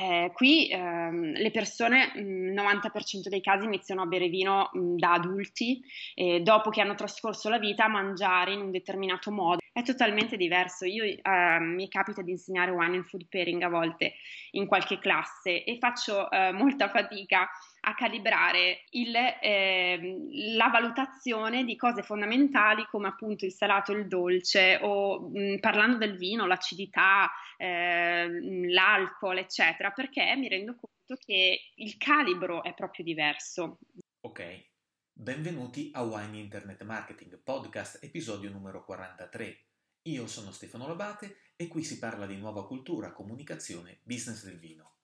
Eh, qui ehm, le persone, il 90% dei casi, iniziano a bere vino mh, da adulti e dopo che hanno trascorso la vita a mangiare in un determinato modo. È totalmente diverso. Io eh, mi capita di insegnare wine and food pairing a volte in qualche classe e faccio eh, molta fatica a calibrare il, eh, la valutazione di cose fondamentali come appunto il salato e il dolce o mh, parlando del vino, l'acidità, eh, l'alcol, eccetera, perché mi rendo conto che il calibro è proprio diverso. Ok, benvenuti a Wine Internet Marketing Podcast, episodio numero 43. Io sono Stefano Labate e qui si parla di nuova cultura, comunicazione, business del vino.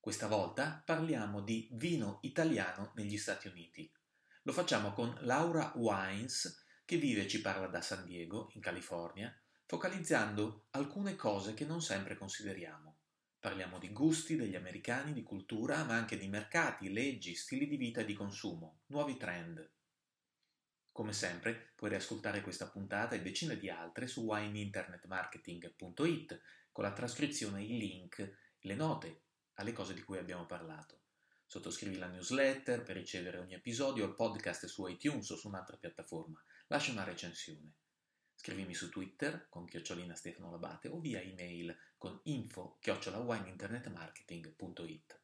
Questa volta parliamo di vino italiano negli Stati Uniti. Lo facciamo con Laura Wines, che vive e ci parla da San Diego, in California, focalizzando alcune cose che non sempre consideriamo. Parliamo di gusti degli americani, di cultura, ma anche di mercati, leggi, stili di vita e di consumo, nuovi trend. Come sempre, puoi riascoltare questa puntata e decine di altre su wineinternetmarketing.it con la trascrizione, i link, le note alle cose di cui abbiamo parlato. Sottoscrivi la newsletter per ricevere ogni episodio o il podcast su iTunes o su un'altra piattaforma. Lascia una recensione. Scrivimi su Twitter con chiocciolina Stefano Labate o via email con info chiocciolawineinternetmarketing.it.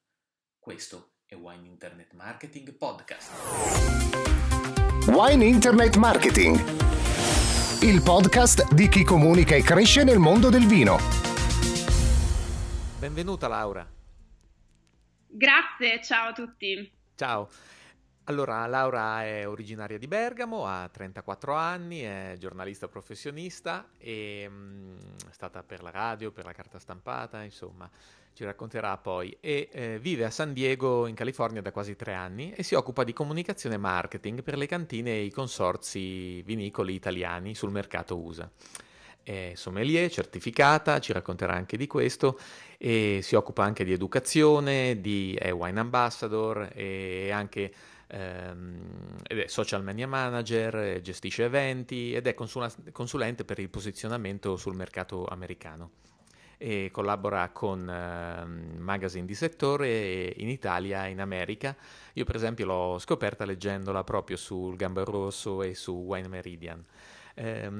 Questo è Wine Internet Marketing Podcast. Wine Internet Marketing, il podcast di chi comunica e cresce nel mondo del vino. Benvenuta Laura. Grazie, ciao a tutti. Ciao. Allora, Laura è originaria di Bergamo, ha 34 anni, è giornalista professionista e mh, è stata per la radio, per la carta stampata, insomma, ci racconterà poi. E eh, vive a San Diego, in California, da quasi tre anni e si occupa di comunicazione e marketing per le cantine e i consorzi vinicoli italiani sul mercato USA è sommelier certificata, ci racconterà anche di questo e si occupa anche di educazione, di, è wine ambassador e anche ehm, è social media manager, gestisce eventi ed è consula- consulente per il posizionamento sul mercato americano e collabora con eh, magazine di settore in Italia e in America. Io per esempio l'ho scoperta leggendola proprio sul Gamba Rosso e su Wine Meridian. Eh,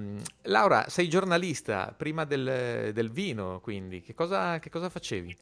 Laura, sei giornalista prima del, del vino, quindi che cosa, che cosa facevi?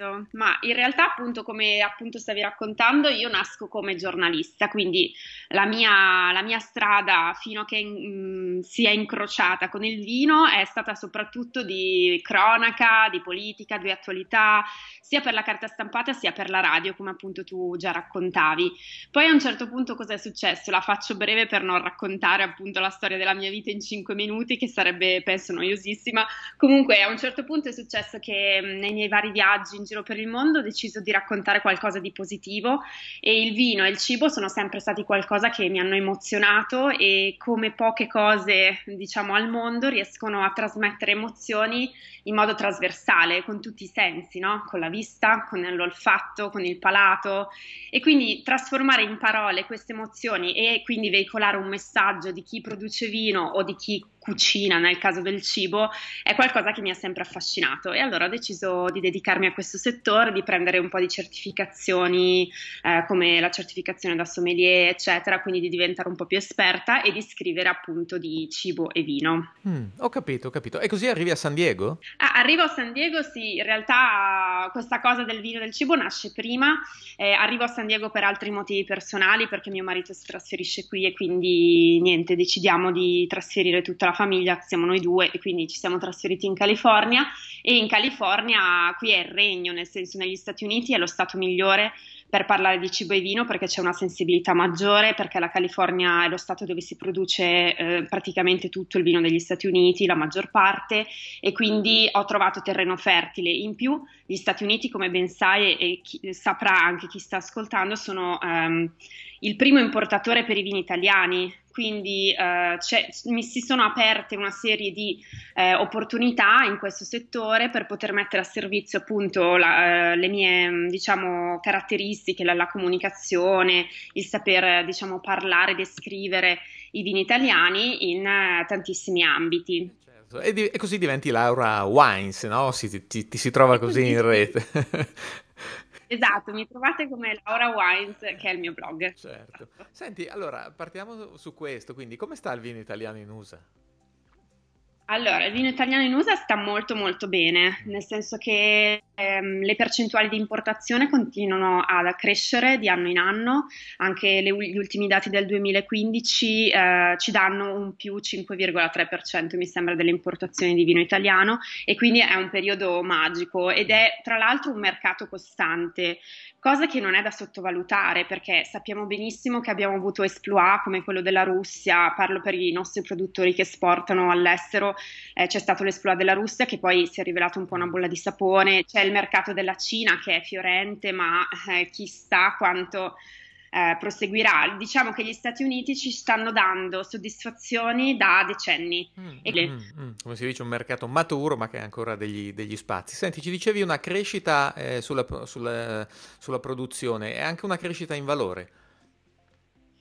Esatto, ma in realtà appunto come appunto stavi raccontando io nasco come giornalista, quindi la mia, la mia strada fino a che mh, mm, si è incrociata con il vino è stata soprattutto di cronaca, di politica, di attualità, sia per la carta stampata sia per la radio come appunto tu già raccontavi. Poi a un certo punto cosa è successo? La faccio breve per non raccontare appunto la storia della mia vita in cinque minuti che sarebbe penso noiosissima. Comunque a un certo punto è successo che mh, nei miei vari viaggi in giro per il mondo ho deciso di raccontare qualcosa di positivo e il vino e il cibo sono sempre stati qualcosa che mi hanno emozionato e come poche cose diciamo al mondo riescono a trasmettere emozioni in modo trasversale con tutti i sensi, no? con la vista, con l'olfatto, con il palato e quindi trasformare in parole queste emozioni e quindi veicolare un messaggio di chi produce vino o di chi cucina, nel caso del cibo, è qualcosa che mi ha sempre affascinato e allora ho deciso di dedicarmi a questo settore, di prendere un po' di certificazioni eh, come la certificazione da sommelier, eccetera, quindi di diventare un po' più esperta e di scrivere appunto di cibo e vino. Mm, ho capito, ho capito. E così arrivi a San Diego? Ah, arrivo a San Diego, sì, in realtà questa cosa del vino e del cibo nasce prima, eh, arrivo a San Diego per altri motivi personali perché mio marito si trasferisce qui e quindi niente, decidiamo di trasferire tutta la famiglia, siamo noi due e quindi ci siamo trasferiti in California e in California qui è il regno, nel senso negli Stati Uniti è lo stato migliore per parlare di cibo e vino perché c'è una sensibilità maggiore, perché la California è lo stato dove si produce eh, praticamente tutto il vino degli Stati Uniti, la maggior parte, e quindi ho trovato terreno fertile. In più, gli Stati Uniti, come ben sai e chi, saprà anche chi sta ascoltando, sono um, il primo importatore per i vini italiani quindi eh, mi si sono aperte una serie di eh, opportunità in questo settore per poter mettere a servizio appunto la, eh, le mie diciamo, caratteristiche, la, la, comunicazione, il saper diciamo, parlare, descrivere i vini italiani in eh, tantissimi ambiti. Certo. E, di- e, così diventi Laura Wines, no? Si, ti, ti, si trova così in rete. Esatto, mi trovate come Laura Wines, che è il mio blog. Certo. Senti, allora partiamo su questo, quindi come sta il vino italiano in USA? Allora, il vino italiano in USA sta molto molto bene, nel senso che ehm, le percentuali di importazione continuano ad crescere di anno in anno, anche le, gli ultimi dati del 2015 eh, ci danno un più 5,3% mi sembra delle importazioni di vino italiano e quindi è un periodo magico ed è tra l'altro un mercato costante, cosa che non è da sottovalutare perché sappiamo benissimo che abbiamo avuto esploit come quello della Russia, parlo per i nostri produttori che esportano all'estero eh, c'è stato l'esploit della Russia che poi si è rivelato un po' una bolla di sapone, c'è il mercato della Cina che è fiorente, ma eh, chissà quanto eh, proseguirà. Diciamo che gli Stati Uniti ci stanno dando soddisfazioni da decenni. Mm, e... mm, mm, come si dice, un mercato maturo, ma che ha ancora degli, degli spazi. Senti, ci dicevi una crescita eh, sulla, sulla, sulla produzione e anche una crescita in valore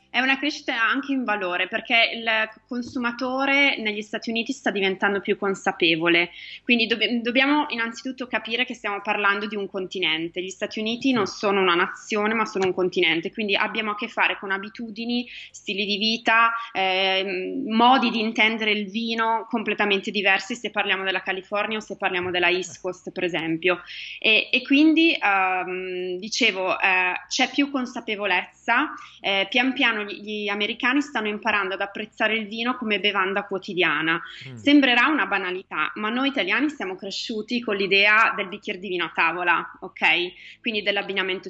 è una crescita anche in valore perché il consumatore negli Stati Uniti sta diventando più consapevole, quindi dobb- dobbiamo innanzitutto capire che stiamo parlando di un continente, gli Stati Uniti non sono una nazione ma sono un continente, quindi abbiamo a che fare con abitudini, stili di vita, eh, modi di intendere il vino completamente diversi se parliamo della California o se parliamo della East Coast per esempio. E, e quindi um, dicevo eh, c'è più consapevolezza, eh, pian piano gli americani stanno imparando ad apprezzare il vino come bevanda quotidiana. Mm. Sembrerà una banalità, ma noi italiani siamo cresciuti con l'idea del bicchiere di vino a tavola, ok? Quindi dell'abbinamento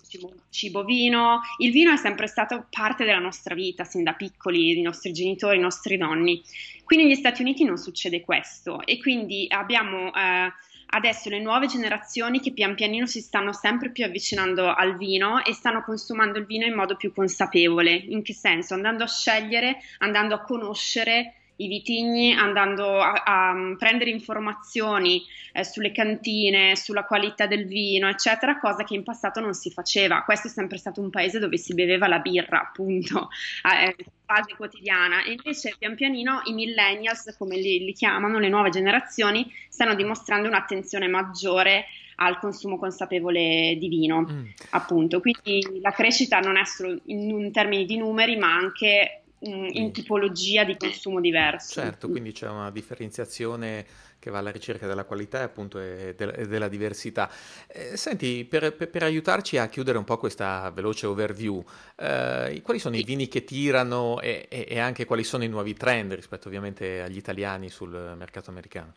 cibo-vino. Il vino è sempre stato parte della nostra vita, sin da piccoli, i nostri genitori, i nostri nonni. Qui negli Stati Uniti non succede questo e quindi abbiamo... Eh, adesso le nuove generazioni che pian pianino si stanno sempre più avvicinando al vino e stanno consumando il vino in modo più consapevole. In che senso? Andando a scegliere, andando a conoscere i vitigni andando a, a prendere informazioni eh, sulle cantine, sulla qualità del vino, eccetera, cosa che in passato non si faceva. Questo è sempre stato un paese dove si beveva la birra, appunto, eh, base quotidiana. E invece pian pianino i millennials, come li, li chiamano, le nuove generazioni, stanno dimostrando un'attenzione maggiore al consumo consapevole di vino, mm. appunto. Quindi la crescita non è solo in, in termini di numeri, ma anche in tipologia di consumo diverso. Certo, quindi c'è una differenziazione che va alla ricerca della qualità e appunto e de- della diversità. Eh, senti, per, per, per, aiutarci a chiudere un po' questa veloce overview, eh, quali sono i vini che tirano e, e, e anche quali sono i nuovi trend rispetto ovviamente agli italiani sul mercato americano?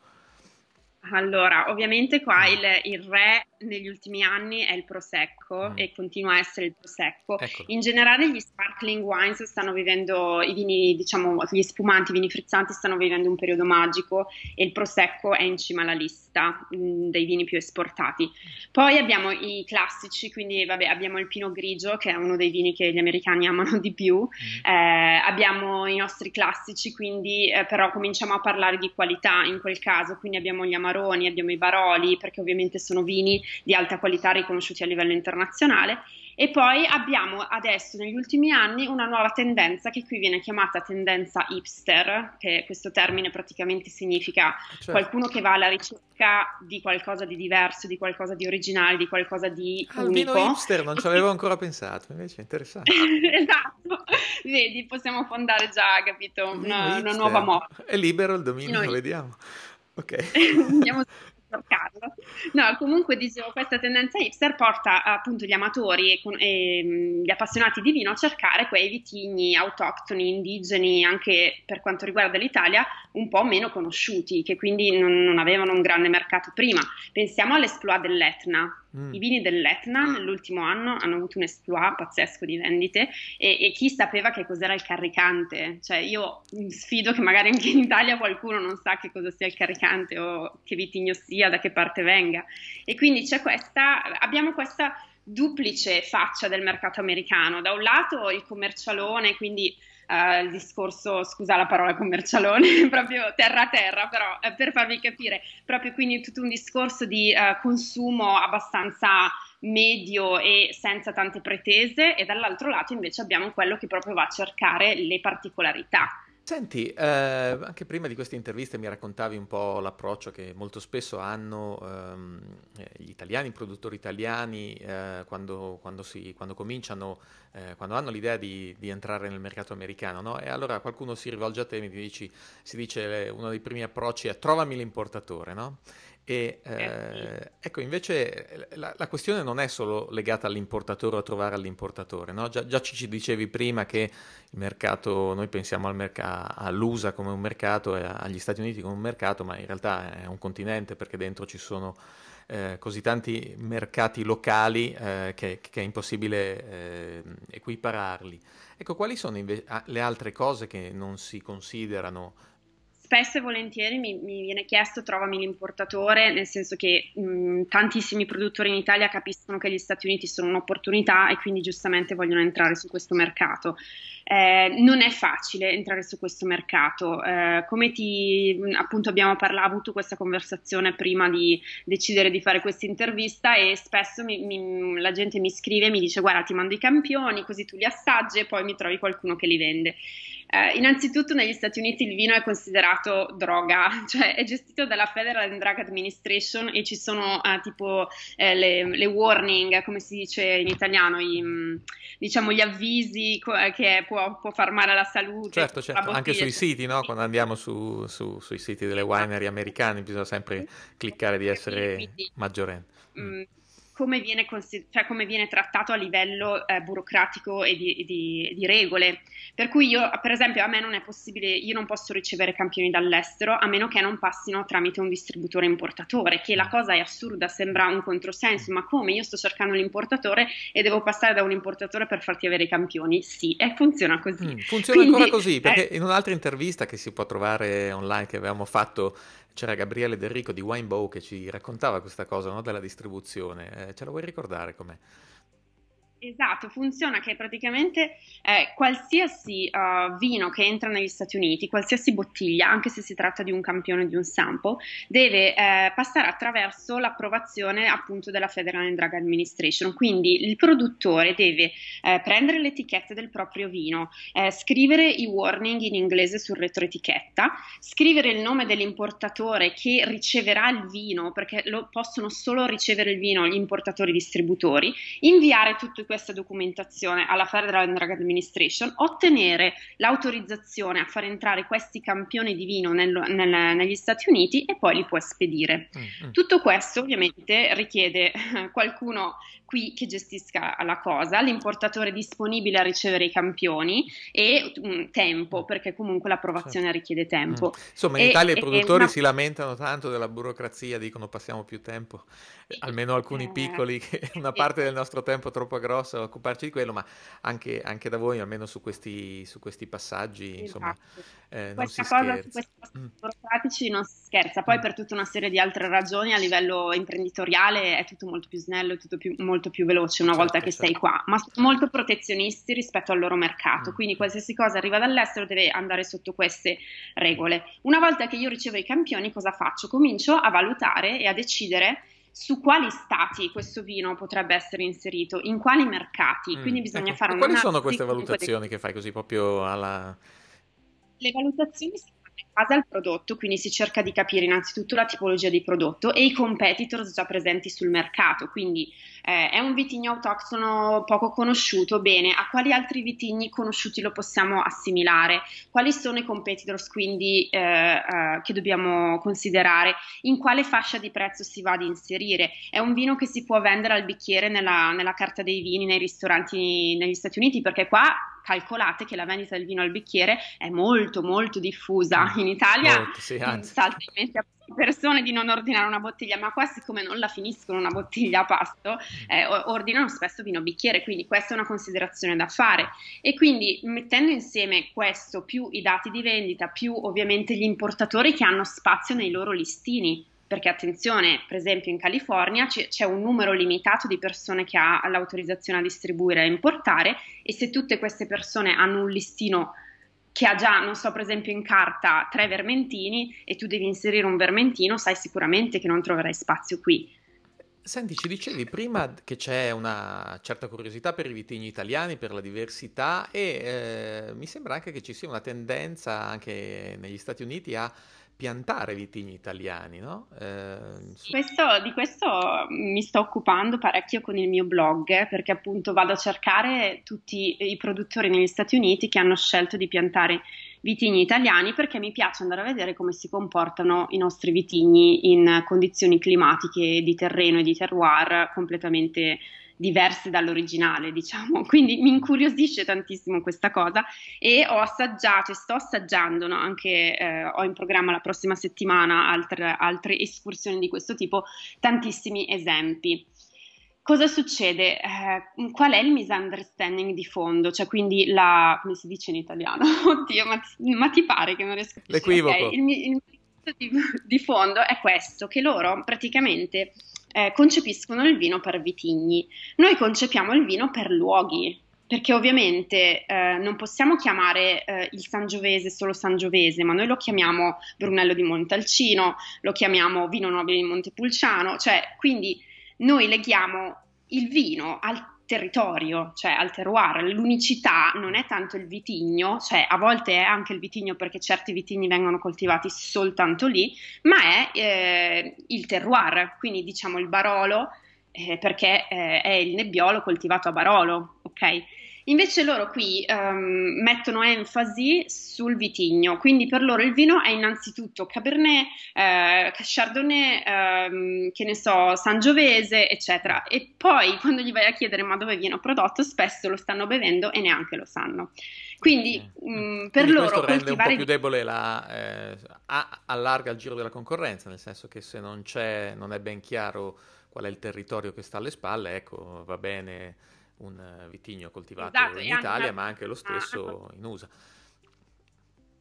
Allora, ovviamente qua mm. il, il, re negli ultimi anni è il Prosecco mm. e continua a essere il Prosecco. Ecco. In generale gli sparkling wines stanno vivendo, i vini, diciamo, gli spumanti, i vini frizzanti stanno vivendo un periodo magico e il Prosecco è in cima alla lista mh, mm, dei vini più esportati. Poi abbiamo i classici, quindi vabbè, abbiamo il Pinot Grigio che è uno dei vini che gli americani amano di più, mm. eh, abbiamo i nostri classici, quindi eh, però cominciamo a parlare di qualità in quel caso, quindi abbiamo gli Amaroni, abbiamo i Baroli, perché ovviamente sono vini di alta qualità riconosciuti a livello internazionale. E poi abbiamo adesso negli ultimi anni una nuova tendenza che qui viene chiamata tendenza hipster, che questo termine praticamente significa certo. qualcuno che va alla ricerca di qualcosa di diverso, di qualcosa di originale, di qualcosa di ah, unico. Hipster, non ci avevo ancora pensato, invece è interessante. esatto, vedi, possiamo fondare già, capito, una, una, nuova moda. È libero il dominio, Noi. vediamo. Ok. Andiamo Carlo. No, comunque dicevo, questa tendenza hipster porta appunto gli amatori e, e, mm, gli appassionati di vino a cercare quei vitigni autoctoni, indigeni, anche per quanto riguarda l'Italia, un po' meno conosciuti, che quindi non, non avevano un grande mercato prima. Pensiamo all'esploit dell'Etna. Mm. I vini dell'Etna nell'ultimo anno hanno avuto un esploit pazzesco di vendite e, e, chi sapeva che cos'era il caricante? Cioè io sfido che magari anche in Italia qualcuno non sa che cosa sia il caricante o che vitigno sia, da che parte venga. E quindi c'è questa, abbiamo questa duplice faccia del mercato americano. Da un lato il commercialone, quindi uh, il discorso, scusa la parola commercialone, proprio terra a terra, però eh, per farvi capire, proprio quindi tutto un discorso di uh, consumo abbastanza medio e senza tante pretese e dall'altro lato invece abbiamo quello che proprio va a cercare le particolarità Senti, eh, anche prima di queste interviste mi raccontavi un po' l'approccio che molto spesso hanno ehm, eh, gli italiani, i produttori italiani, eh, quando, quando, si, quando, cominciano, eh, quando hanno l'idea di, di, entrare nel mercato americano, no? E allora qualcuno si rivolge a te e mi dici, si dice, uno dei primi approcci è trovami l'importatore, no? E eh, eh ecco, invece la, la, questione non è solo legata all'importatore o a trovare all'importatore, no? già, già, ci dicevi prima che il mercato, noi pensiamo al merc- all'USA come un mercato e agli Stati Uniti come un mercato, ma in realtà è un continente perché dentro ci sono eh, così tanti mercati locali eh, che, che, è impossibile eh, equipararli. Ecco, quali sono inve- le altre cose che non si considerano? Spesso e volentieri mi, mi, viene chiesto trovami l'importatore, nel senso che mh, tantissimi produttori in Italia capiscono che gli Stati Uniti sono un'opportunità e quindi giustamente vogliono entrare su questo mercato. Eh, non è facile entrare su questo mercato. Eh, come ti appunto abbiamo parlato, avuto questa conversazione prima di decidere di fare questa intervista e spesso mi, mi, la gente mi scrive e mi dice guarda ti mando i campioni così tu li assaggi e poi mi trovi qualcuno che li vende. Eh, innanzitutto negli Stati Uniti il vino è considerato droga, cioè è gestito dalla Federal Drug Administration e ci sono eh, tipo eh, le, le, warning, come si dice in italiano, i, mm, diciamo gli avvisi co- eh, che può, può, far male alla salute. Certo, certo. anche sui siti, no? quando andiamo su, su, sui siti delle winery americane bisogna sempre cliccare di essere maggiorenne. Mm come viene, cioè come viene, trattato a livello eh, burocratico e di, di, di, regole. Per cui io, per esempio, a me non è possibile, io non posso ricevere campioni dall'estero a meno che non passino tramite un distributore importatore, che la cosa è assurda, sembra un controsenso, ma come io sto cercando l'importatore e devo passare da un importatore per farti avere i campioni? Sì, e funziona così. Mm, funziona Quindi, ancora così, perché eh, in un'altra intervista che si può trovare online che avevamo fatto c'era Gabriele Del Rico di Winebow che ci raccontava questa cosa no, della distribuzione. Eh, ce la vuoi ricordare com'è? Esatto, funziona che praticamente eh, qualsiasi uh, vino che entra negli Stati Uniti, qualsiasi bottiglia, anche se si tratta di un campione di un sample, deve eh, passare attraverso l'approvazione appunto della Federal Drug Administration. Quindi il produttore deve eh, prendere l'etichetta del proprio vino, eh, scrivere i warning in inglese sul retroetichetta, scrivere il nome dell'importatore che riceverà il vino, perché lo possono solo ricevere il vino gli importatori distributori, inviare tutto questa documentazione alla Federal Drug Administration, ottenere l'autorizzazione a far entrare questi campioni di vino nel, nel, negli Stati Uniti e poi li può spedire. Mm-hmm. Tutto questo ovviamente richiede qualcuno qui che gestisca la cosa, l'importatore disponibile a ricevere i campioni e um, tempo, mm. perché comunque l'approvazione certo. richiede tempo. Mm. Insomma, in e, Italia e, i produttori una... si lamentano tanto della burocrazia, dicono passiamo più tempo, almeno alcuni eh, piccoli, che una parte del nostro tempo è troppo grossa a occuparci di quello, ma anche, anche da voi, almeno su questi, su questi passaggi, insomma, esatto. eh, non si cosa, scherza. Su questi mm. burocratici non si scherza, poi mm. per tutta una serie di altre ragioni a livello imprenditoriale è tutto molto più snello, è tutto più, molto molto più veloce una certo, volta che certo. sei qua, ma sono molto protezionisti rispetto al loro mercato, mm. quindi qualsiasi cosa arriva dall'estero deve andare sotto queste regole. Una volta che io ricevo i campioni, cosa faccio? Comincio a valutare e a decidere su quali stati questo vino potrebbe essere inserito, in quali mercati, mm. quindi bisogna ecco. fare una Quali sono queste valutazioni che fai così proprio alla... Le valutazioni base al prodotto, quindi si cerca di capire innanzitutto la tipologia di prodotto e i competitors già presenti sul mercato, quindi eh, è un vitigno autoctono poco conosciuto, bene, a quali altri vitigni conosciuti lo possiamo assimilare, quali sono i competitors quindi eh, eh, che dobbiamo considerare, in quale fascia di prezzo si va ad inserire, è un vino che si può vendere al bicchiere nella, nella carta dei vini nei ristoranti negli Stati Uniti, perché qua calcolate che la vendita del vino al bicchiere è molto molto diffusa in Italia, molto, sì, salta in mente a persone di non ordinare una bottiglia, ma qua siccome non la finiscono una bottiglia a pasto, eh, ordinano spesso vino bicchiere, quindi questa è una considerazione da fare. E quindi mettendo insieme questo più i dati di vendita, più ovviamente gli importatori che hanno spazio nei loro listini, perché attenzione, per esempio in California c'è un numero limitato di persone che ha l'autorizzazione a distribuire e a importare e se tutte queste persone hanno un listino che ha già, non so, per esempio in carta tre vermentini e tu devi inserire un vermentino, sai sicuramente che non troverai spazio qui. Senti, ci dicevi prima che c'è una certa curiosità per i vitigni italiani, per la diversità e eh, mi sembra anche che ci sia una tendenza anche negli Stati Uniti a piantare vitigni italiani, no? Eh, questo, di questo mi sto occupando parecchio con il mio blog perché appunto vado a cercare tutti i produttori negli Stati Uniti che hanno scelto di piantare vitigni italiani perché mi piace andare a vedere come si comportano i nostri vitigni in condizioni climatiche di terreno e di terroir completamente diverse dall'originale, diciamo. Quindi mi incuriosisce tantissimo questa cosa e ho assaggiato e sto assaggiando, no? anche eh, ho in programma la prossima settimana altre, altre escursioni di questo tipo, tantissimi esempi. Cosa succede? Eh, qual è il misunderstanding di fondo? Cioè, quindi la. come si dice in italiano? Oddio, ma, ma ti pare che non riesco a dire? L'equivoco. Okay, il, il di, di, fondo è questo: che loro praticamente eh, concepiscono il vino per vitigni. Noi concepiamo il vino per luoghi. Perché ovviamente eh, non possiamo chiamare eh, il Sangiovese solo Sangiovese, ma noi lo chiamiamo Brunello di Montalcino, lo chiamiamo Vino Nobile di Montepulciano, cioè quindi noi leghiamo il vino al territorio, cioè al terroir. L'unicità non è tanto il vitigno, cioè a volte è anche il vitigno perché certi vitigni vengono coltivati soltanto lì, ma è eh, il terroir, quindi diciamo il Barolo eh, perché eh, è il nebbiolo coltivato a Barolo, ok? Invece loro qui um, mettono enfasi sul vitigno, quindi per loro il vino è innanzitutto Cabernet, eh, Chardonnay, ehm, che ne so, Sangiovese, eccetera. E poi quando gli vai a chiedere ma dove viene prodotto, spesso lo stanno bevendo e neanche lo sanno. Quindi eh. mh, per Quindi loro questo rende un po' più debole la eh, allarga il giro della concorrenza, nel senso che se non c'è, non è ben chiaro qual è il territorio che sta alle spalle, ecco, va bene un eh, vitigno coltivato esatto, in Italia, una... ma anche lo stesso ah, in USA.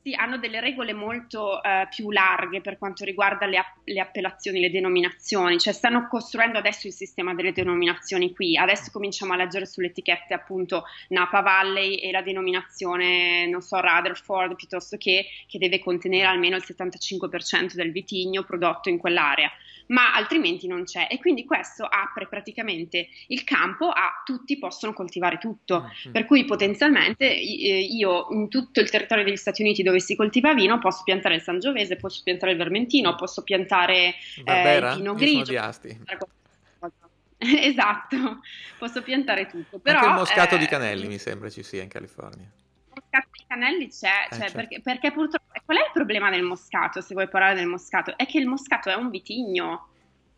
Sì, hanno delle regole molto uh, più larghe per quanto riguarda le, le, appellazioni, le denominazioni, cioè stanno costruendo adesso il sistema delle denominazioni qui, adesso cominciamo a leggere sulle etichette appunto Napa Valley e la denominazione, non so, Rutherford piuttosto che, che deve contenere almeno il 75% del vitigno prodotto in quell'area ma altrimenti non c'è. E quindi questo apre praticamente il campo a tutti possono coltivare tutto. Mm-hmm. Per cui potenzialmente eh, io in tutto il territorio degli Stati Uniti dove si coltiva vino posso piantare il Sangiovese, posso piantare il Vermentino, posso piantare eh, il Pino Grigio. esatto, posso piantare tutto. Però, Anche il moscato eh, di Canelli mi sembra ci sia in California. Moscato Canelli c'è, eh, cioè, perché, perché, purtroppo... Qual è il problema del moscato, se vuoi parlare del moscato? È che il moscato è un vitigno.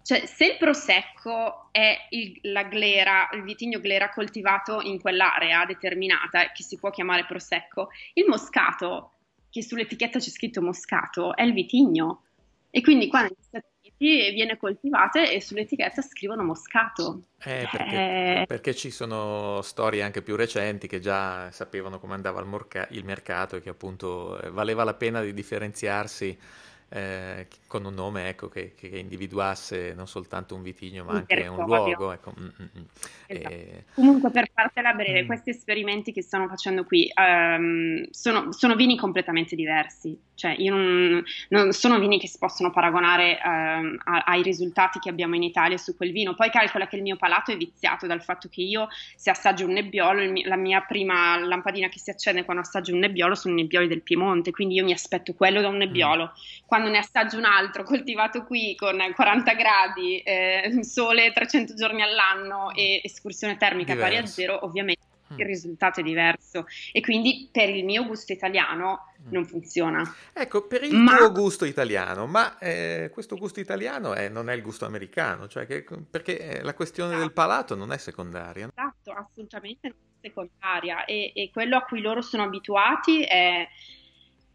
Cioè, se il prosecco è il, la glera, il vitigno glera coltivato in quell'area determinata, che si può chiamare prosecco, il moscato, che sull'etichetta c'è scritto moscato, è il vitigno. E quindi qua negli Stati Uniti viene coltivato e sull'etichetta scrivono moscato. Eh, perché, eh... perché, ci sono storie anche più recenti che già sapevano come andava il, morca- il mercato e che appunto eh, valeva la pena di differenziarsi eh, con un nome ecco, che, che, individuasse non soltanto un vitigno ma anche un luogo. Ecco. Mm, mm, mm. Esatto. E... Comunque per fartela breve, questi esperimenti che stanno facendo qui um, sono, sono, vini completamente diversi, cioè io non, non sono vini che si possono paragonare um, a, ai risultati che abbiamo in Italia su quel vino, poi calcola che il mio palato è viziato dal fatto che io se assaggio un nebbiolo, mio, la mia prima lampadina che si accende quando assaggio un nebbiolo sono i nebbioli del Piemonte, quindi io mi aspetto quello da un nebbiolo. Mm. Quando ne assaggio un altro coltivato qui con 40 gradi, eh, sole 300 giorni all'anno e escursione termica Diverso. pari a zero, ovviamente mm. il risultato è diverso e quindi per il mio gusto italiano mm. non funziona. Ecco, per il ma... tuo gusto italiano, ma eh, questo gusto italiano è, non è il gusto americano, cioè che, perché eh, la questione esatto. del palato non è secondaria. Esatto, assolutamente non è secondaria e, e quello a cui loro sono abituati è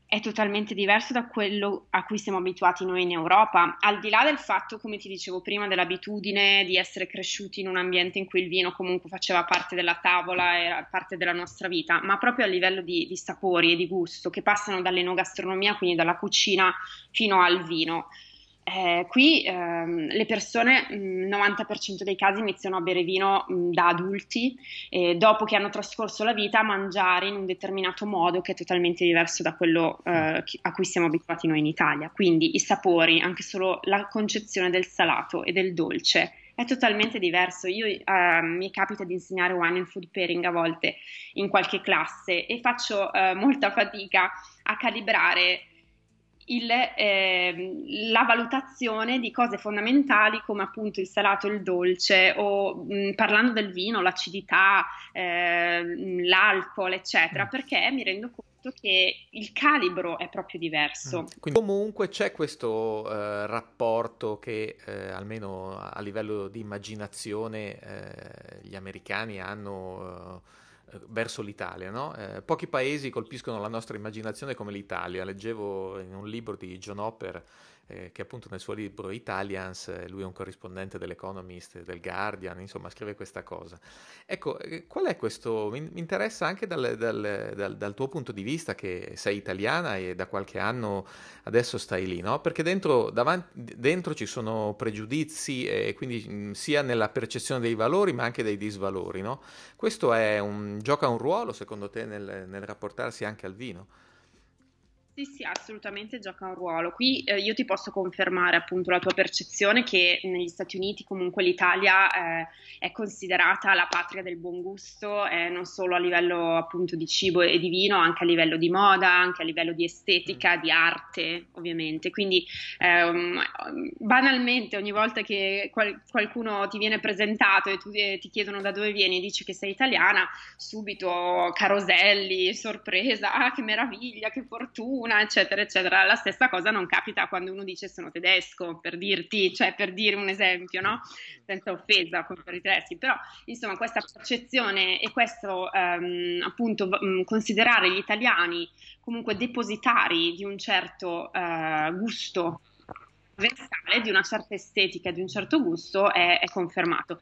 è totalmente diverso da quello a cui siamo abituati noi in Europa, al di là del fatto, come ti dicevo prima, dell'abitudine di essere cresciuti in un ambiente in cui il vino comunque faceva parte della tavola, era parte della nostra vita, ma proprio a livello di, di sapori e di gusto che passano dall'enogastronomia, quindi dalla cucina, fino al vino. Eh, qui ehm, le persone, il 90% dei casi, iniziano a bere vino mh, da adulti e dopo che hanno trascorso la vita a mangiare in un determinato modo che è totalmente diverso da quello eh, a cui siamo abituati noi in Italia. Quindi i sapori, anche solo la concezione del salato e del dolce è totalmente diverso. Io uh, mi capita di insegnare wine and food pairing a volte in qualche classe e faccio uh, molta fatica a calibrare il, eh, la valutazione di cose fondamentali come appunto il salato e il dolce o mh, parlando del vino, l'acidità, eh, l'alcol, eccetera, mm. perché mi rendo conto che il calibro è proprio diverso. Mm. Quindi comunque c'è questo eh, rapporto che eh, almeno a livello di immaginazione eh, gli americani hanno eh, verso l'Italia. No? Eh, pochi paesi colpiscono la nostra immaginazione come l'Italia. Leggevo in un libro di John Hopper eh, che appunto nel suo libro Italians, eh, lui è un corrispondente dell'Economist, del Guardian, insomma scrive questa cosa. Ecco, eh, qual è questo? Mi, interessa anche dal, dal, dal, dal, tuo punto di vista che sei italiana e da qualche anno adesso stai lì, no? Perché dentro, davanti, dentro ci sono pregiudizi e quindi mh, sia nella percezione dei valori ma anche dei disvalori, no? Questo un, gioca un ruolo secondo te nel, nel rapportarsi anche al vino? Sì, sì, assolutamente gioca un ruolo. Qui eh, io ti posso confermare appunto la tua percezione che negli Stati Uniti comunque l'Italia eh, è considerata la patria del buon gusto, eh, non solo a livello appunto di cibo e di vino, anche a livello di moda, anche a livello di estetica, mm. di arte ovviamente. Quindi ehm, banalmente ogni volta che qual- qualcuno ti viene presentato e tu, eh, ti chiedono da dove vieni e dici che sei italiana, subito caroselli, sorpresa, ah che meraviglia, che fortuna una, eccetera, eccetera. La stessa cosa non capita quando uno dice sono tedesco, per dirti, cioè per dire un esempio, no? Senza offesa con i tedeschi, però insomma questa percezione e questo um, appunto um, considerare gli italiani comunque depositari di un certo uh, gusto universale, di una certa estetica, di un certo gusto è, è confermato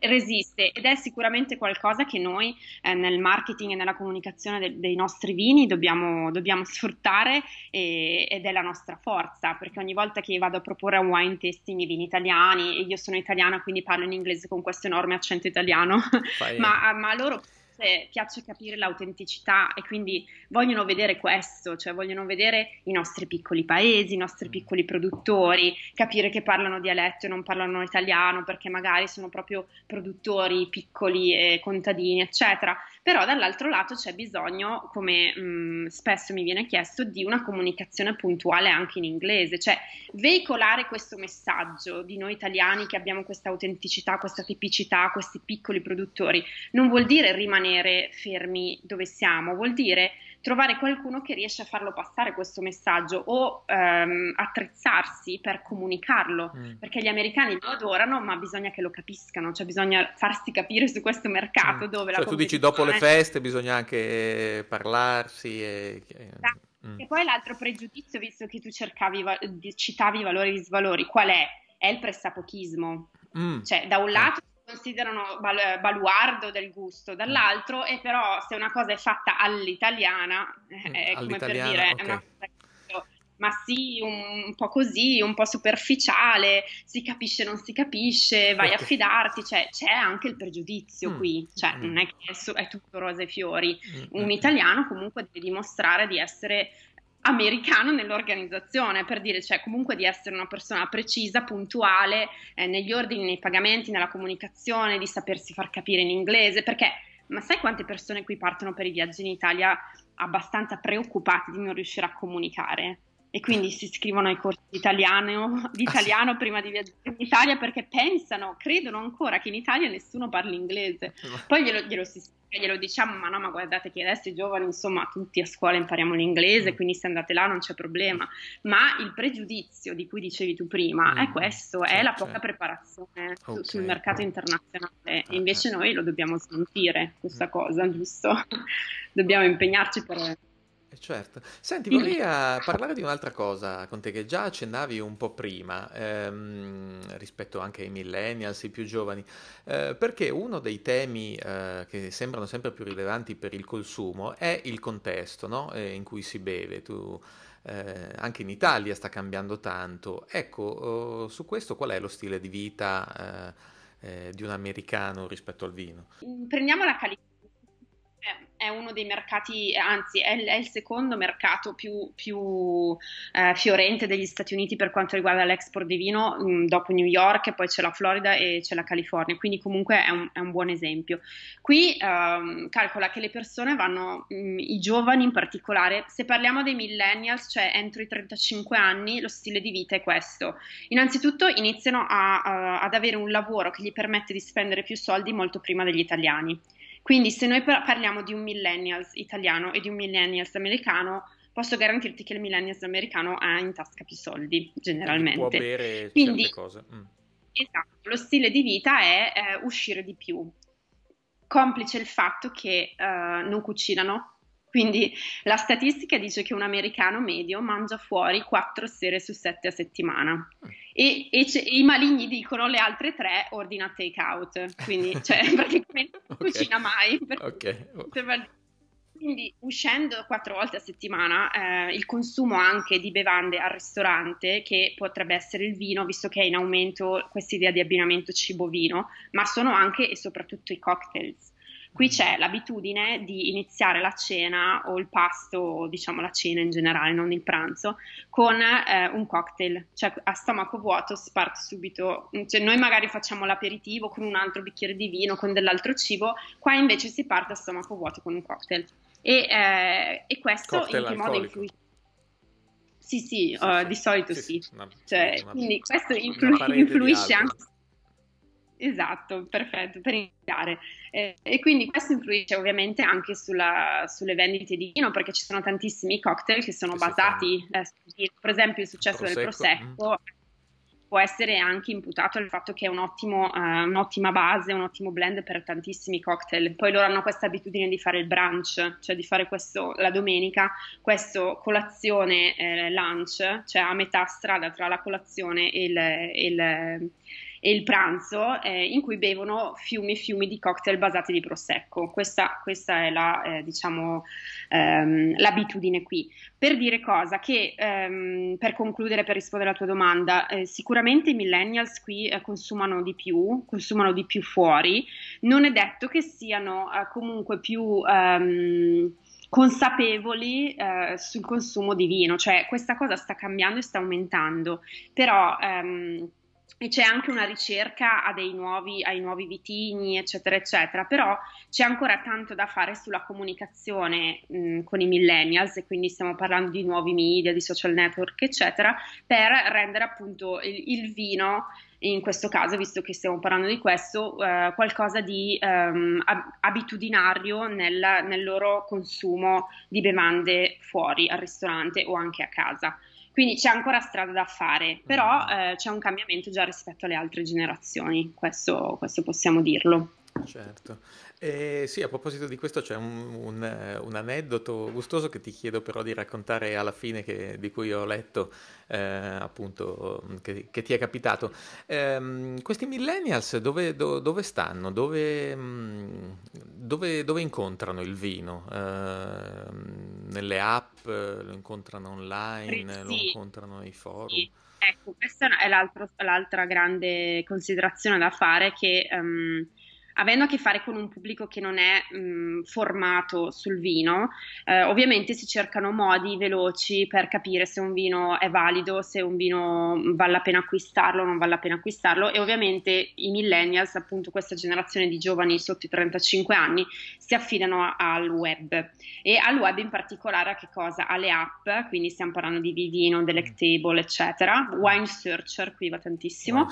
resiste ed è sicuramente qualcosa che noi eh, nel marketing e nella comunicazione de- dei nostri vini dobbiamo, dobbiamo sfruttare e- ed è la nostra forza perché ogni volta che vado a proporre un wine tasting i vini italiani e io sono italiana quindi parlo in inglese con questo enorme accento italiano ma, ma loro piace, piace capire l'autenticità e quindi vogliono vedere questo, cioè vogliono vedere i nostri piccoli paesi, i nostri mm. piccoli produttori, capire che parlano dialetto e non parlano italiano perché magari sono proprio produttori piccoli e contadini, eccetera. Però dall'altro lato c'è bisogno, come mh, mm, spesso mi viene chiesto, di una comunicazione puntuale anche in inglese, cioè veicolare questo messaggio di noi italiani che abbiamo questa autenticità, questa tipicità, questi piccoli produttori, non vuol dire rimanere fermi dove siamo, vuol dire trovare qualcuno che riesce a farlo passare questo messaggio o ehm, attrezzarsi per comunicarlo, mm. perché gli americani lo adorano, ma bisogna che lo capiscano, cioè bisogna farsi capire su questo mercato mm. dove cioè, la tu dici dopo le feste bisogna anche parlarsi e... Esatto. Mm. E poi l'altro pregiudizio, visto che tu cercavi, citavi i valori e i disvalori, qual è? È il pressapochismo. Mm. Cioè, da un lato considerano bal- baluardo del gusto, dall'altro e però se una cosa è fatta all'italiana, eh, mm, è come per dire, okay. è una cosa ma sì, un, un, po' così, un po' superficiale, si capisce, non si capisce, vai okay. a fidarti, cioè c'è anche il pregiudizio mm. qui, cioè mm. non è che è, è tutto rose e fiori. Mm. Un mm. italiano comunque deve dimostrare di essere americano nell'organizzazione, per dire, cioè comunque di essere una persona precisa, puntuale eh, negli ordini, nei pagamenti, nella comunicazione, di sapersi far capire in inglese, perché ma sai quante persone qui partono per i viaggi in Italia abbastanza preoccupate di non riuscire a comunicare? E quindi si iscrivono ai corsi di italiano, di italiano ah, sì. prima di viaggiare in Italia perché pensano, credono ancora che in Italia nessuno parli inglese. Poi glielo, glielo, glielo, diciamo, ma no, ma guardate che adesso i giovani, insomma, tutti a scuola impariamo l'inglese, quindi se andate là non c'è problema. Ma il pregiudizio di cui dicevi tu prima mm. è questo, è la poca preparazione okay. sul mercato internazionale. E ah, invece ah. noi lo dobbiamo sentire, questa mm. cosa, giusto? dobbiamo impegnarci per eh, certo. Senti, vorrei uh, parlare di un'altra cosa con te che già accennavi un po' prima, ehm, rispetto anche ai millennials, i più giovani, eh, perché uno dei temi eh, che sembrano sempre più rilevanti per il consumo è il contesto no? eh, in cui si beve. Tu, eh, anche in Italia sta cambiando tanto. Ecco, oh, su questo qual è lo stile di vita eh, di un americano rispetto al vino? Prendiamo la California è uno dei mercati, anzi è, è il secondo mercato più, più eh, fiorente degli Stati Uniti per quanto riguarda l'export di vino, mh, mm, dopo New York, poi c'è la Florida e c'è la California, quindi comunque è un, è un buon esempio. Qui ehm, calcola che le persone vanno, mh, mm, i giovani in particolare, se parliamo dei millennials, cioè entro i 35 anni, lo stile di vita è questo. Innanzitutto iniziano a, a, ad avere un lavoro che gli permette di spendere più soldi molto prima degli italiani. Quindi se noi parliamo di un millennials italiano e di un millennials americano, posso garantirti che il millennials americano ha in tasca più soldi, generalmente. Può bere Quindi, certe cose. Mm. Esatto, lo stile di vita è eh, uscire di più, complice il fatto che eh, non cucinano, quindi la statistica dice che un americano medio mangia fuori quattro sere su sette a settimana e, e, e i maligni dicono le altre tre ordina take out, quindi cioè, praticamente non okay. cucina mai. Okay. per, quindi uscendo quattro volte a settimana eh, il consumo anche di bevande al ristorante, che potrebbe essere il vino, visto che è in aumento questa idea di abbinamento cibo-vino, ma sono anche e soprattutto i cocktails. Qui c'è l'abitudine di iniziare la cena o il pasto, diciamo la cena in generale, non il pranzo, con eh, un cocktail, cioè a stomaco vuoto si parte subito, cioè noi magari facciamo l'aperitivo con un altro bicchiere di vino, con dell'altro cibo, qua invece si parte a stomaco vuoto con un cocktail. E, eh, e questo cocktail in che modo influisce? Sì, sì, sì, uh, di solito sì. sì. Una, cioè, una, quindi questo influ- influisce anche Esatto, perfetto, per iniziare. Eh, e quindi questo influisce ovviamente anche sulla, sulle vendite di vino, perché ci sono tantissimi cocktail che sono che basati, eh, su, per esempio il successo prosecco. del Prosecco mm. può essere anche imputato al fatto che è un ottimo, uh, un'ottima base, un ottimo blend per tantissimi cocktail. Poi loro hanno questa abitudine di fare il brunch, cioè di fare questo la domenica, questo colazione eh, lunch, cioè a metà strada tra la colazione e il, il e il pranzo eh, in cui bevono fiumi e fiumi di cocktail basati di prosecco. Questa, questa è la, eh, diciamo, ehm, l'abitudine qui. Per dire cosa? Che ehm, per concludere, per rispondere alla tua domanda, eh, sicuramente i millennials qui eh, consumano di più, consumano di più fuori. Non è detto che siano eh, comunque più ehm, consapevoli eh, sul consumo di vino, cioè questa cosa sta cambiando e sta aumentando, però ehm, e c'è anche una ricerca nuovi, ai nuovi vitigni, eccetera, eccetera, però c'è ancora tanto da fare sulla comunicazione mh, con i millennials, e quindi stiamo parlando di nuovi media, di social network, eccetera, per rendere appunto il, il vino in questo caso, visto che stiamo parlando di questo, eh, qualcosa di ehm, abitudinario nel, nel, loro consumo di bevande fuori al ristorante o anche a casa. Quindi c'è ancora strada da fare, però mm. eh, c'è un cambiamento già rispetto alle altre generazioni, questo, questo possiamo dirlo. Certo. Eh, sì, a proposito di questo c'è un, un, un, aneddoto gustoso che ti chiedo però di raccontare alla fine che, di cui ho letto eh, appunto che, che, ti è capitato. Eh, questi millennials dove, do, dove stanno? Dove, mm, dove, dove, incontrano il vino? Ehm, nelle app? Lo incontrano online? Sì. Lo incontrano nei forum? Sì. Ecco, questa è l'altra grande considerazione da fare che... Um, avendo a che fare con un pubblico che non è mh, formato sul vino, eh, ovviamente si cercano modi veloci per capire se un vino è valido, se un vino vale la pena acquistarlo o non vale la pena acquistarlo. E ovviamente i millennials, appunto questa generazione di giovani sotto i 35 anni, si affidano al web. E al web in particolare a che cosa? Alle app, quindi stiamo parlando di Vivino, Delectable, eccetera, Wine Searcher, qui va tantissimo,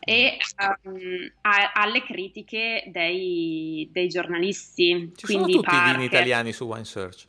e um, a, alle critiche dei, dei giornalisti. Ci sono tutti Parker. i vini italiani su Wine Search?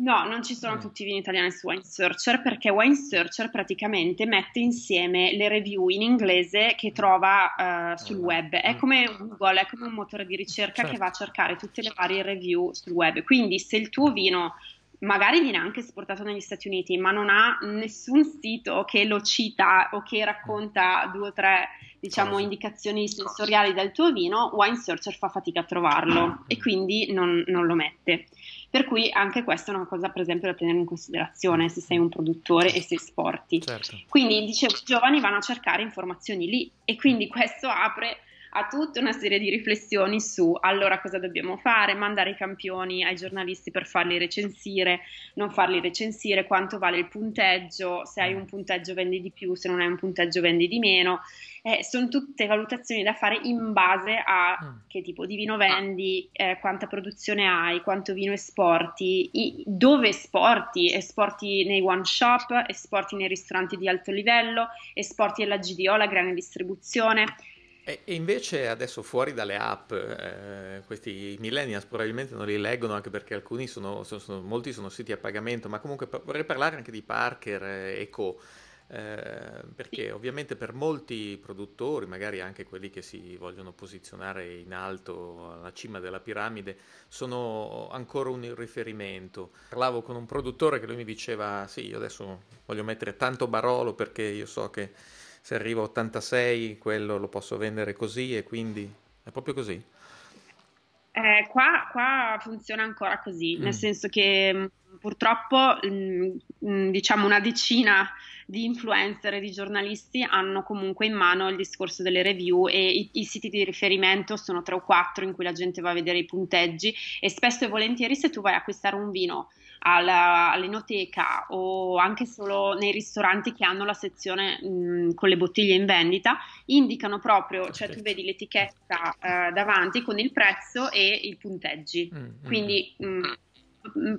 No, non ci sono mm. tutti i vini italiani su Wine Searcher perché Wine Searcher praticamente mette insieme le review in inglese che trova uh, sul web. È mm. come Google, è come un motore di ricerca certo. che va a cercare tutte le varie review sul web. Quindi se il tuo vino magari viene anche esportato negli Stati Uniti, ma non ha nessun sito che lo cita o che racconta due o tre diciamo, indicazioni sensoriali del tuo vino, Wine Searcher fa fatica a trovarlo e quindi non, non, lo mette. Per cui anche questa è una cosa, per esempio, da tenere in considerazione se sei un produttore e se esporti. Certo. Quindi, dicevo, i giovani vanno a cercare informazioni lì e quindi questo apre a tutta una serie di riflessioni su allora cosa dobbiamo fare, mandare i campioni ai giornalisti per farli recensire, non farli recensire, quanto vale il punteggio, se hai un punteggio vendi di più, se non hai un punteggio vendi di meno. Eh, sono tutte valutazioni da fare in base a mm. che tipo di vino vendi, eh, quanta produzione hai, quanto vino esporti, i, dove esporti, esporti nei one shop, esporti nei ristoranti di alto livello, esporti alla GDO, la grande distribuzione. E, invece adesso fuori dalle app, eh, questi millennials probabilmente non li leggono anche perché alcuni sono, sono, sono, molti sono siti a pagamento, ma comunque vorrei parlare anche di Parker e Co. Eh, perché ovviamente per molti produttori, magari anche quelli che si vogliono posizionare in alto alla cima della piramide, sono ancora un riferimento. Parlavo con un produttore che lui mi diceva: Sì, io adesso voglio mettere tanto Barolo perché io so che se arrivo a 86 quello lo posso vendere così e quindi è proprio così. Eh, qua, qua, funziona ancora così, mm. nel senso che mm, purtroppo mh, mm, diciamo una decina di influencer e di giornalisti hanno comunque in mano il discorso delle review e i, i, siti di riferimento sono tre o quattro in cui la gente va a vedere i punteggi e spesso e volentieri se tu vai a acquistare un vino alla, all'enoteca o anche solo nei ristoranti che hanno la sezione mh, con le bottiglie in vendita, indicano proprio, cioè tu vedi l'etichetta eh, davanti con il prezzo e i punteggi. Mm, mm. Quindi mh, Mm,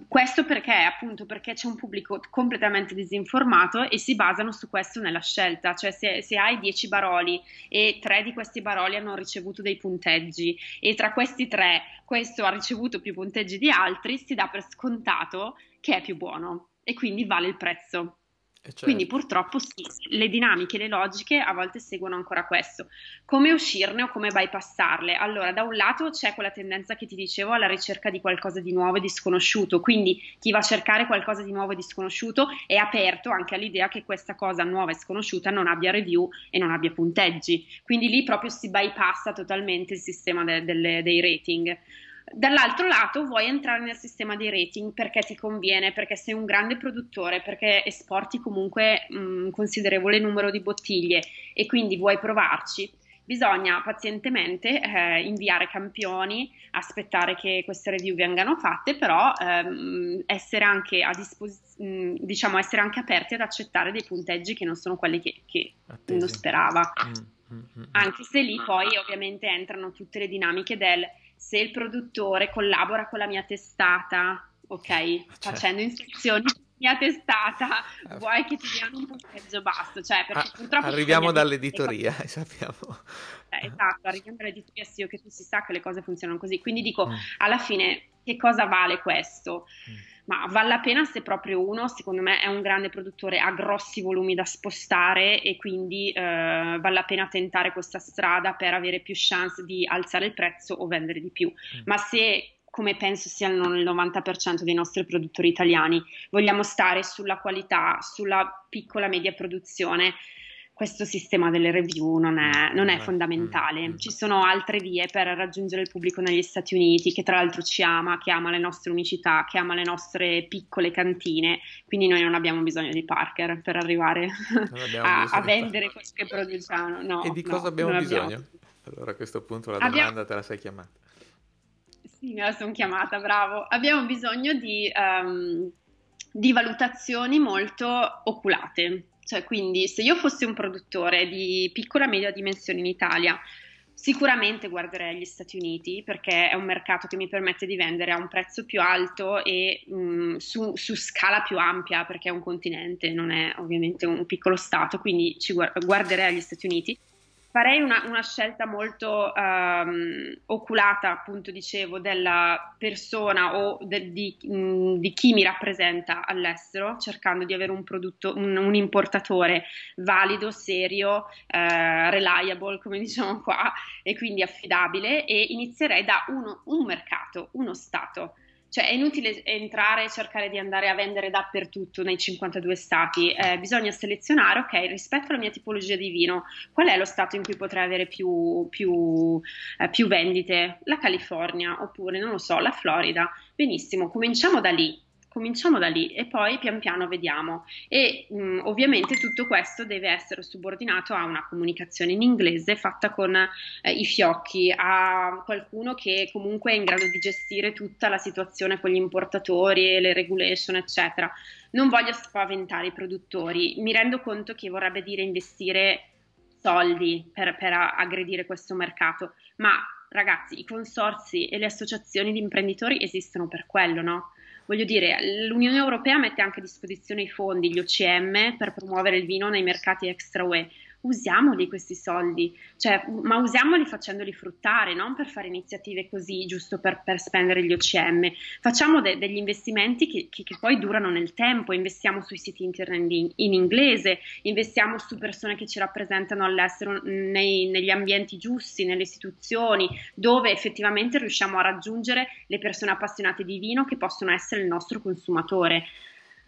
questo perché appunto perché c'è un pubblico completamente disinformato e si basano su questo nella scelta, cioè se, se, hai 10 baroli e tre di questi baroli hanno ricevuto dei punteggi e tra questi tre questo ha ricevuto più punteggi di altri, si dà per scontato che è più buono e quindi vale il prezzo. Certo. Quindi purtroppo sì, le dinamiche, le logiche a volte seguono ancora questo. Come uscirne o come bypassarle? Allora, da un lato c'è quella tendenza che ti dicevo alla ricerca di qualcosa di nuovo e di sconosciuto, quindi chi va a cercare qualcosa di nuovo e di sconosciuto è aperto anche all'idea che questa cosa nuova e sconosciuta non abbia review e non abbia punteggi. Quindi lì proprio si bypassa totalmente il sistema de- delle, dei rating. Dall'altro lato vuoi entrare nel sistema dei rating perché ti conviene, perché sei un grande produttore, perché esporti comunque un considerevole numero di bottiglie e quindi vuoi provarci. Bisogna pazientemente eh, inviare campioni, aspettare che queste review vengano fatte, però ehm, essere, anche a disposizione, diciamo, essere anche aperti ad accettare dei punteggi che non sono quelli che, che uno sperava. Mm, mm, mm, mm, anche se lì poi ovviamente entrano tutte le dinamiche del se il produttore collabora con la mia testata, ok, certo. facendo iscrizioni mia testata, eh. vuoi che ti diano un punteggio basso? Cioè, ah, purtroppo arriviamo dall'editoria, cose... sappiamo. Eh, esatto, arriviamo dall'editoria, sì, che tu si sa che le cose funzionano così. Quindi dico, mm. alla fine, che cosa vale questo? Mm ma vale la pena se proprio uno, secondo me, è un grande produttore, ha grossi volumi da spostare e quindi eh, vale la pena tentare questa strada per avere più chance di alzare il prezzo o vendere di più. Mm. Ma se come penso siano il 90% dei nostri produttori italiani, vogliamo stare sulla qualità, sulla piccola media produzione, questo sistema delle review non è, non è fondamentale. Mm, mm. Ci sono altre vie per raggiungere il pubblico negli Stati Uniti, che tra l'altro ci ama, che ama le nostre unicità, che ama le nostre piccole cantine, quindi noi non abbiamo bisogno di Parker per arrivare a, a, vendere quello che produciamo. No, e di cosa no, abbiamo bisogno? Abbiamo... Allora a questo punto la abbiamo... domanda te la sei chiamata. Sì, me la sono chiamata, bravo. Abbiamo bisogno di, um, di valutazioni molto oculate cioè, quindi se io fossi un produttore di piccola e media dimensione in Italia, sicuramente guarderei gli Stati Uniti perché è un mercato che mi permette di vendere a un prezzo più alto e mh, mm, su, su, scala più ampia perché è un continente, non è ovviamente un piccolo stato, quindi ci guarderei agli Stati Uniti farei una, una scelta molto um, oculata, appunto dicevo, della persona o de, di, mh, di, chi mi rappresenta all'estero, cercando di avere un prodotto, un, un importatore valido, serio, uh, reliable, come diciamo qua, e quindi affidabile, e inizierei da uno, un mercato, uno stato. Cioè è inutile entrare e cercare di andare a vendere dappertutto nei 52 stati, eh, bisogna selezionare, ok, rispetto alla mia tipologia di vino, qual è lo stato in cui potrei avere più, più, eh, più vendite? La California oppure, non lo so, la Florida. Benissimo, cominciamo da lì Cominciamo da lì e poi pian piano vediamo. E mh, mm, ovviamente tutto questo deve essere subordinato a una comunicazione in inglese fatta con eh, i fiocchi, a qualcuno che comunque è in grado di gestire tutta la situazione con gli importatori, le regulation, eccetera. Non voglio spaventare i produttori, mi rendo conto che vorrebbe dire investire soldi per, per aggredire questo mercato, ma ragazzi, i consorzi e le associazioni di imprenditori esistono per quello, no? Voglio dire, l'Unione Europea mette anche a disposizione i fondi, gli OCM, per promuovere il vino nei mercati extra UE usiamoli questi soldi, cioè, ma usiamoli facendoli fruttare, non per fare iniziative così, giusto per, per spendere gli OCM. Facciamo de- degli investimenti che, che, che, poi durano nel tempo, investiamo sui siti internet in, in, inglese, investiamo su persone che ci rappresentano all'estero nei, negli ambienti giusti, nelle istituzioni, dove effettivamente riusciamo a raggiungere le persone appassionate di vino che possono essere il nostro consumatore.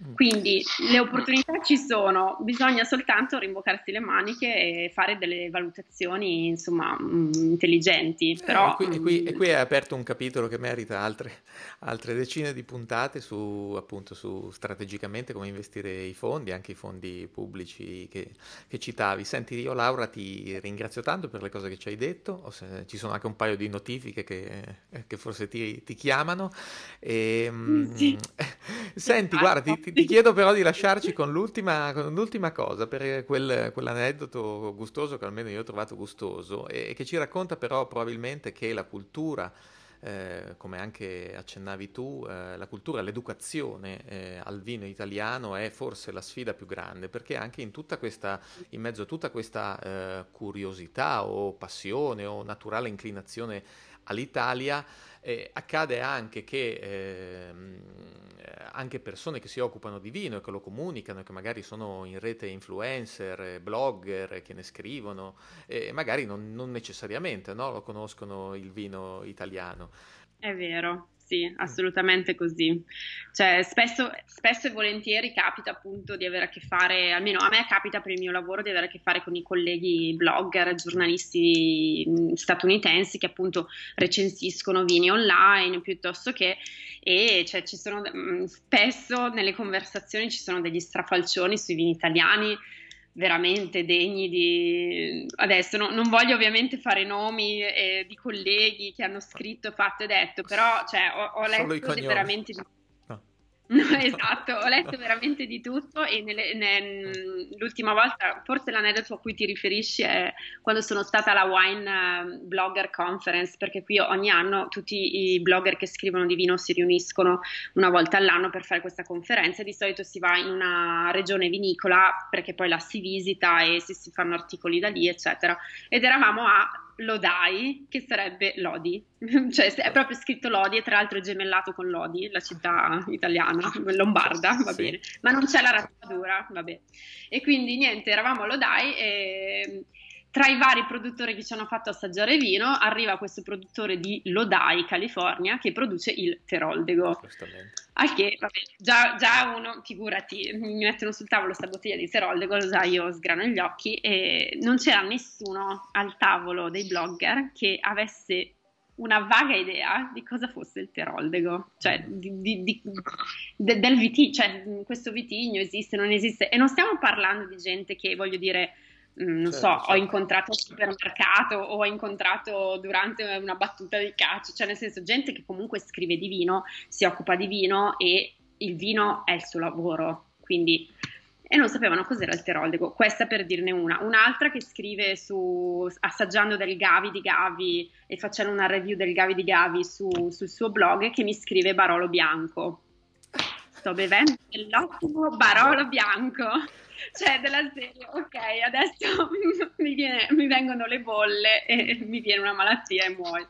Mm. Quindi le opportunità ci sono, bisogna soltanto rimboccarsi le maniche e fare delle valutazioni insomma mm, intelligenti. Eh, Però, e, qui, e, qui, e, qui, è aperto un capitolo che merita altre, altre decine di puntate su, appunto, su strategicamente come investire i fondi, anche i fondi pubblici che, che, citavi. Senti, io Laura ti ringrazio tanto per le cose che ci hai detto, ci sono anche un paio di notifiche che, che forse ti, ti chiamano. E, mm, sì. Senti, guarda, ti, ti, ti, chiedo però di lasciarci con l'ultima, con l'ultima cosa, per quel, quell'aneddoto gustoso che almeno io ho trovato gustoso e che ci racconta però probabilmente che la cultura, eh, come anche accennavi tu, eh, la cultura, l'educazione eh, al vino italiano è forse la sfida più grande, perché anche in, questa, in mezzo a tutta questa eh, curiosità o passione o naturale inclinazione all'Italia, eh, accade anche che eh, anche persone che si occupano di vino e che lo comunicano, che magari sono in rete influencer, blogger, che ne scrivono, e magari non, non necessariamente no, lo conoscono il vino italiano. È vero, sì, assolutamente così. Cioè, spesso, spesso, e volentieri capita appunto di avere a che fare, almeno a me capita per il mio lavoro di avere a che fare con i colleghi blogger, giornalisti mm, statunitensi che appunto recensiscono vini online piuttosto che e cioè, ci sono mm, spesso nelle conversazioni ci sono degli strafalcioni sui vini italiani veramente degni di... Adesso no, non voglio ovviamente fare nomi eh, di colleghi che hanno scritto, fatto e detto, però cioè, ho, ho letto veramente di esatto, ho letto veramente di tutto e nelle, ne, l'ultima volta, forse l'aneddoto a cui ti riferisci è quando sono stata alla Wine eh, Blogger Conference, perché qui ogni anno tutti i blogger che scrivono di vino si riuniscono una volta all'anno per fare questa conferenza di solito si va in una regione vinicola perché poi la si visita e si, si fanno articoli da lì, eccetera. Ed eravamo a Lodai, che sarebbe Lodi, cioè è proprio scritto Lodi e tra l'altro è gemellato con Lodi, la città italiana, lombarda, va bene, ma non c'è la raffadura, vabbè. E quindi niente, eravamo a Lodai e tra i vari produttori che ci hanno fatto assaggiare vino arriva questo produttore di Lodi, California, che produce il Teroldego. Al che, vabbè, già, già, uno, figurati, mi mettono sul tavolo questa bottiglia di Teroldego, già io sgrano gli occhi e non c'era nessuno al tavolo dei blogger che avesse una vaga idea di cosa fosse il Teroldego, cioè di, di, di, de, del vitigno, cioè questo vitigno esiste, non esiste, e non stiamo parlando di gente che, voglio dire, Mm, non certo, so, certo. ho incontrato al supermercato o ho incontrato durante una battuta di calcio, cioè nel senso gente che comunque scrive di vino, si occupa di vino e il vino è il suo lavoro, quindi e non sapevano cos'era il teroldego, questa per dirne una. Un'altra che scrive su assaggiando del Gavi di Gavi e facendo una review del Gavi di Gavi su, sul suo blog che mi scrive Barolo Bianco. Sto bevendo dell'ottimo Barolo Bianco cioè della serie, ok, adesso mi, viene, mi, vengono le bolle e mi viene una malattia e muoio.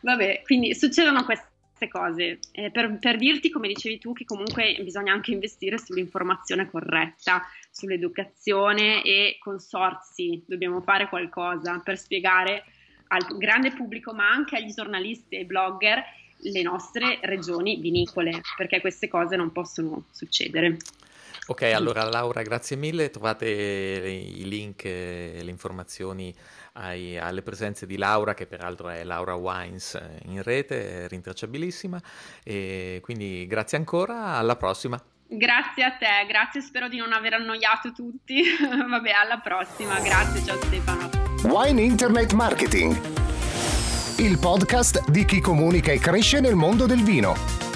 Vabbè, quindi succedono queste cose. Eh, per, per, dirti, come dicevi tu, che comunque bisogna anche investire sull'informazione corretta, sull'educazione e consorzi, dobbiamo fare qualcosa per spiegare al grande pubblico, ma anche agli giornalisti e blogger, le nostre regioni vinicole, perché queste cose non possono succedere. Ok, allora Laura, grazie mille. Trovate i link e le informazioni ai, alle presenze di Laura, che peraltro è Laura Wines in rete, è rintracciabilissima. E quindi grazie ancora, alla prossima. Grazie a te, grazie, spero di non aver annoiato tutti. Vabbè, alla prossima, grazie, ciao Stefano. Wine Internet Marketing, il podcast di chi comunica e cresce nel mondo del vino.